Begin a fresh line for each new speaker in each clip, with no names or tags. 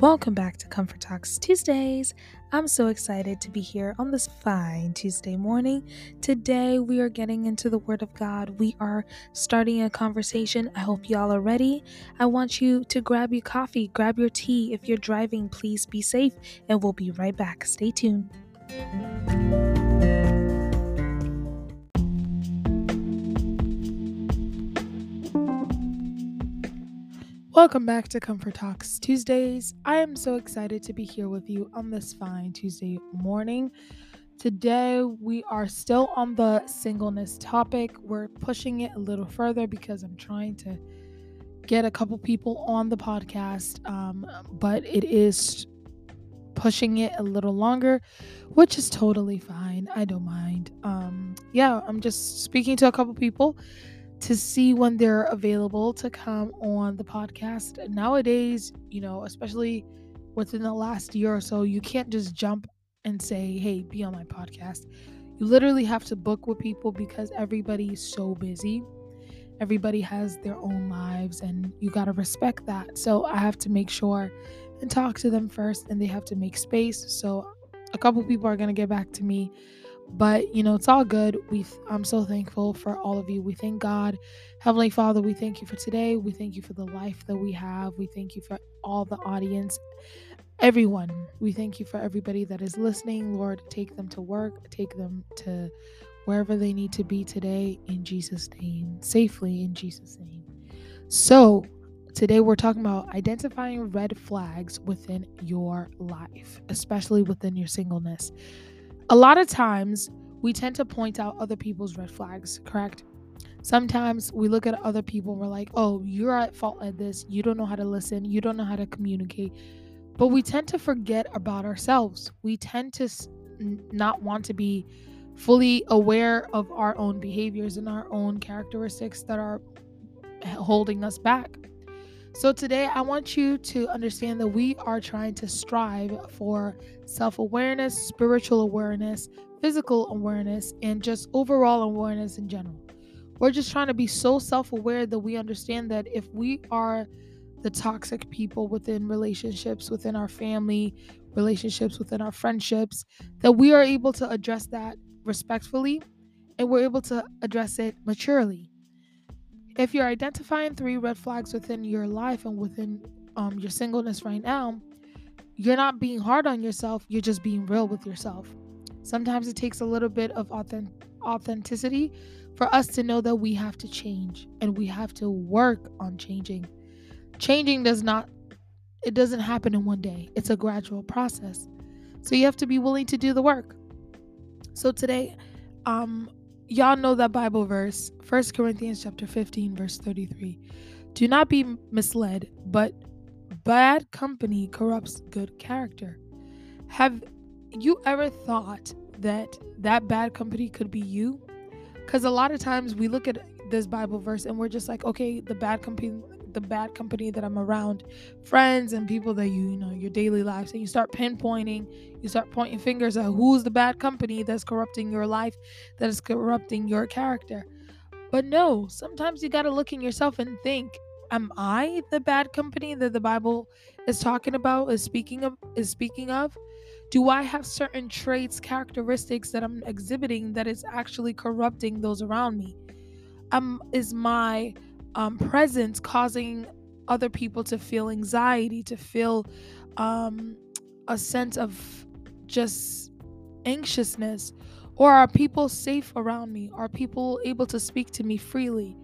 Welcome back to Comfort Talks Tuesdays. I'm so excited to be here on this fine Tuesday morning. Today, we are getting into the Word of God. We are starting a conversation. I hope y'all are ready. I want you to grab your coffee, grab your tea. If you're driving, please be safe, and we'll be right back. Stay tuned. Welcome back to Comfort Talks Tuesdays. I am so excited to be here with you on this fine Tuesday morning. Today, we are still on the singleness topic. We're pushing it a little further because I'm trying to get a couple people on the podcast, um, but it is pushing it a little longer, which is totally fine. I don't mind. Um, yeah, I'm just speaking to a couple people to see when they're available to come on the podcast. Nowadays, you know, especially within the last year or so, you can't just jump and say, hey, be on my podcast. You literally have to book with people because everybody's so busy. Everybody has their own lives, and you got to respect that. So I have to make sure and talk to them first, and they have to make space. So a couple people are going to get back to me but you know it's all good. We i'm so thankful for all of you. We thank god. Heavenly father we thank you for today. We thank you for the life that we have. We thank you for all the audience. Everyone we thank you for everybody that is listening. Lord take them to work. Take them to wherever they need to be today in jesus name safely in jesus name. So today we're talking about identifying red flags within your life especially within your singleness a lot of times we tend to point out other people's red flags, correct? Sometimes we look at other people we're like, oh, you're at fault at this. You don't know how to listen. You don't know how to communicate. But we tend to forget about ourselves. We tend to not want to be fully aware of our own behaviors and our own characteristics that are holding us back. So, today I want you to understand that we are trying to strive for self awareness, spiritual awareness, physical awareness, and just overall awareness in general. We're just trying to be so self aware that we understand that if we are the toxic people within relationships, within our family, relationships, within our friendships, that we are able to address that respectfully and we're able to address it maturely. If you're identifying three red flags within your life and within um, your singleness right now, you're not being hard on yourself, you're just being real with yourself. Sometimes it takes a little bit of authentic- authenticity for us to know that we have to change and we have to work on changing. Changing does not it doesn't happen in one day. It's a gradual process. So you have to be willing to do the work. So today um y'all know that Bible verse, 1 Corinthians chapter 15 verse 33. Do not be misled, but bad company corrupts good character. Have you ever thought that that bad company could be you? Cuz a lot of times we look at this Bible verse and we're just like, okay, the bad company the bad company that I'm around, friends and people that you, you know, your daily lives, and you start pinpointing, you start pointing fingers at who's the bad company that's corrupting your life, that is corrupting your character. But no, sometimes you got to look in yourself and think, am I the bad company that the Bible is talking about, is speaking of, is speaking of? Do I have certain traits, characteristics that I'm exhibiting that is actually corrupting those around me? Um, is my um, presence causing other people to feel anxiety, to feel um, a sense of just anxiousness? Or are people safe around me? Are people able to speak to me freely?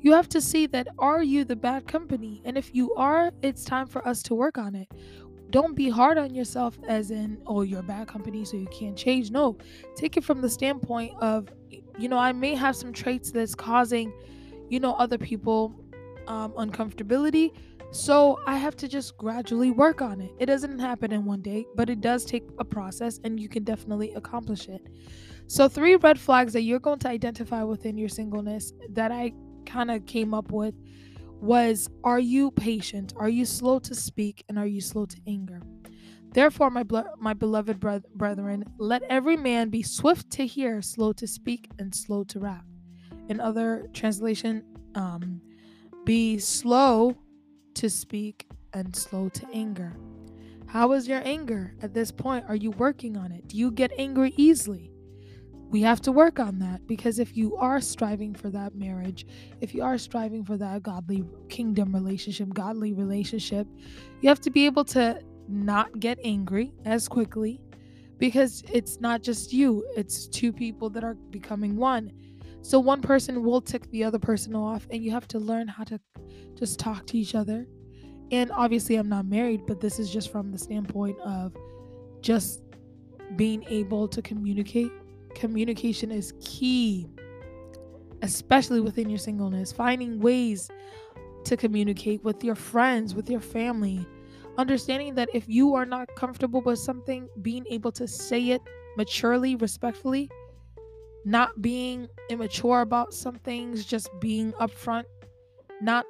You have to see that are you the bad company? And if you are, it's time for us to work on it. Don't be hard on yourself as in, oh, you're bad company, so you can't change. No, take it from the standpoint of, you know, I may have some traits that's causing you know, other people um, uncomfortability. So I have to just gradually work on it. It doesn't happen in one day, but it does take a process and you can definitely accomplish it. So, three red flags that you're going to identify within your singleness that I kind of came up with was Are you patient? Are you slow to speak? And are you slow to anger? Therefore, my, blo- my beloved brethren, let every man be swift to hear, slow to speak, and slow to wrath in other translation um, be slow to speak and slow to anger How is your anger at this point? Are you working on it? Do you get angry easily? We have to work on that because if you are striving for that marriage, if you are striving for that godly kingdom relationship, godly relationship, you have to be able to not get angry as quickly because it's not just you, it's two people that are becoming one. So one person will tick the other person off, and you have to learn how to just talk to each other. And obviously, I'm not married, but this is just from the standpoint of just being able to communicate. Communication is key, especially within your singleness. Finding ways to communicate with your friends, with your family, understanding that if you are not comfortable with something, being able to say it maturely, respectfully, not being immature about some things, just being upfront, not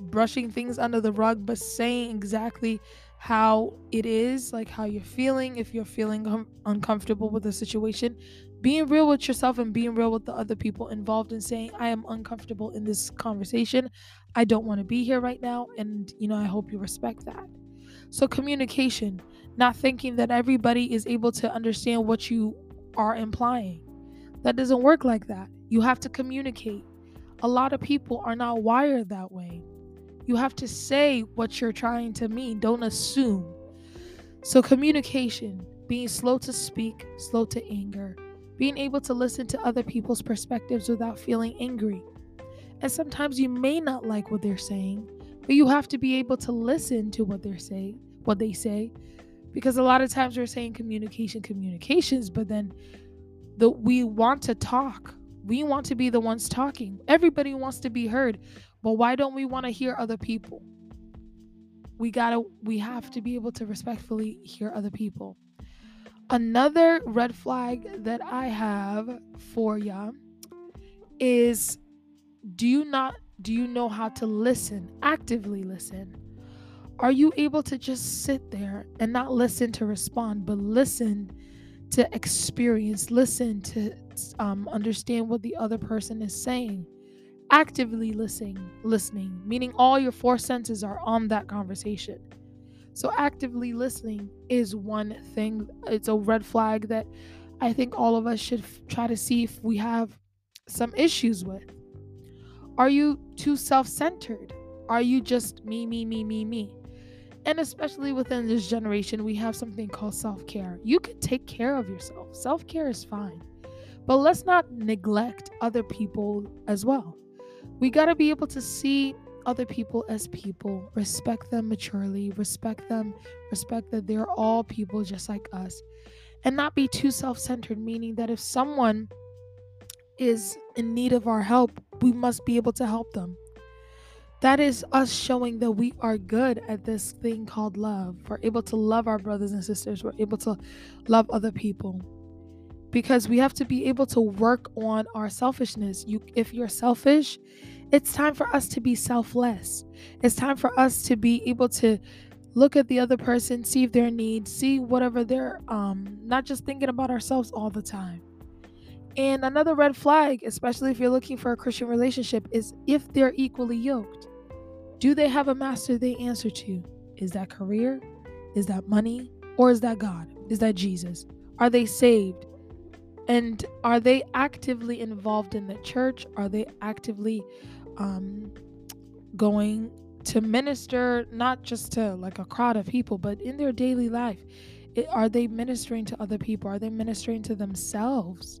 brushing things under the rug, but saying exactly how it is, like how you're feeling, if you're feeling uncomfortable with the situation, being real with yourself and being real with the other people involved in saying, I am uncomfortable in this conversation. I don't want to be here right now. And, you know, I hope you respect that. So, communication, not thinking that everybody is able to understand what you are implying. That doesn't work like that. You have to communicate. A lot of people are not wired that way. You have to say what you're trying to mean, don't assume. So, communication, being slow to speak, slow to anger, being able to listen to other people's perspectives without feeling angry. And sometimes you may not like what they're saying, but you have to be able to listen to what they're saying, what they say, because a lot of times we're saying communication, communications, but then the we want to talk. We want to be the ones talking. Everybody wants to be heard, but why don't we want to hear other people? We gotta, we have to be able to respectfully hear other people. Another red flag that I have for ya is do you not do you know how to listen, actively listen? Are you able to just sit there and not listen to respond, but listen to experience, listen to um, understand what the other person is saying? Actively listening, listening, meaning all your four senses are on that conversation. So, actively listening is one thing. It's a red flag that I think all of us should f- try to see if we have some issues with. Are you too self centered? Are you just me, me, me, me, me? And especially within this generation, we have something called self care. You can take care of yourself, self care is fine. But let's not neglect other people as well. We got to be able to see other people as people, respect them maturely, respect them, respect that they're all people just like us, and not be too self centered, meaning that if someone is in need of our help, we must be able to help them. That is us showing that we are good at this thing called love. We're able to love our brothers and sisters. We're able to love other people. Because we have to be able to work on our selfishness. You if you're selfish, it's time for us to be selfless. It's time for us to be able to look at the other person, see if their needs, see whatever they're um not just thinking about ourselves all the time. And another red flag, especially if you're looking for a Christian relationship, is if they're equally yoked. Do they have a master they answer to? Is that career? Is that money? Or is that God? Is that Jesus? Are they saved? And are they actively involved in the church? Are they actively um, going to minister not just to like a crowd of people, but in their daily life? It, are they ministering to other people? Are they ministering to themselves?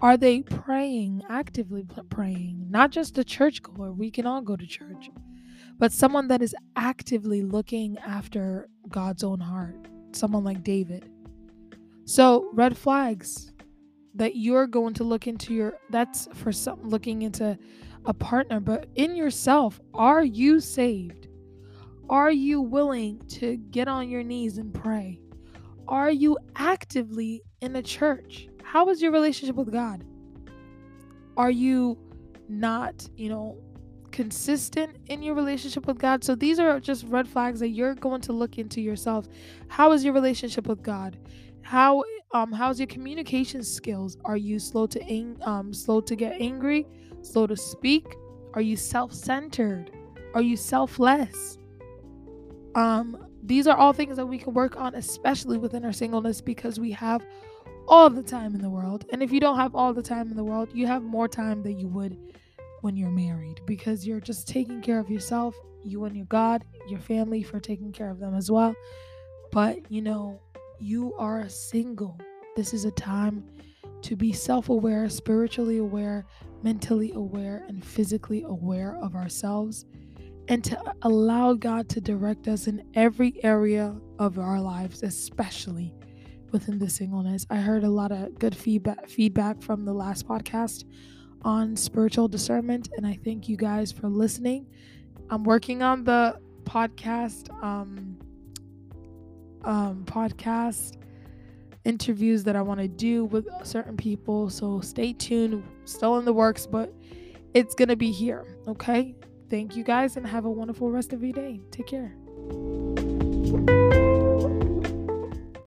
Are they praying, actively praying? Not just a churchgoer, we can all go to church, but someone that is actively looking after God's own heart, someone like David. So, red flags that you're going to look into your that's for some looking into a partner, but in yourself, are you saved? Are you willing to get on your knees and pray? Are you actively in a church? How is your relationship with God? Are you not, you know, consistent in your relationship with God? So these are just red flags that you're going to look into yourself. How is your relationship with God? How um how's your communication skills? Are you slow to ang- um slow to get angry, slow to speak? Are you self-centered? Are you selfless? Um these are all things that we can work on, especially within our singleness, because we have all the time in the world. And if you don't have all the time in the world, you have more time than you would when you're married because you're just taking care of yourself, you and your God, your family for taking care of them as well. But you know, you are single. This is a time to be self aware, spiritually aware, mentally aware, and physically aware of ourselves, and to allow God to direct us in every area of our lives, especially within the singleness. I heard a lot of good feedback feedback from the last podcast on spiritual discernment, and I thank you guys for listening. I'm working on the podcast um um podcast interviews that I want to do with certain people. So stay tuned. Still in the works, but it's going to be here. Okay. Thank you guys and have a wonderful rest of your day. Take care.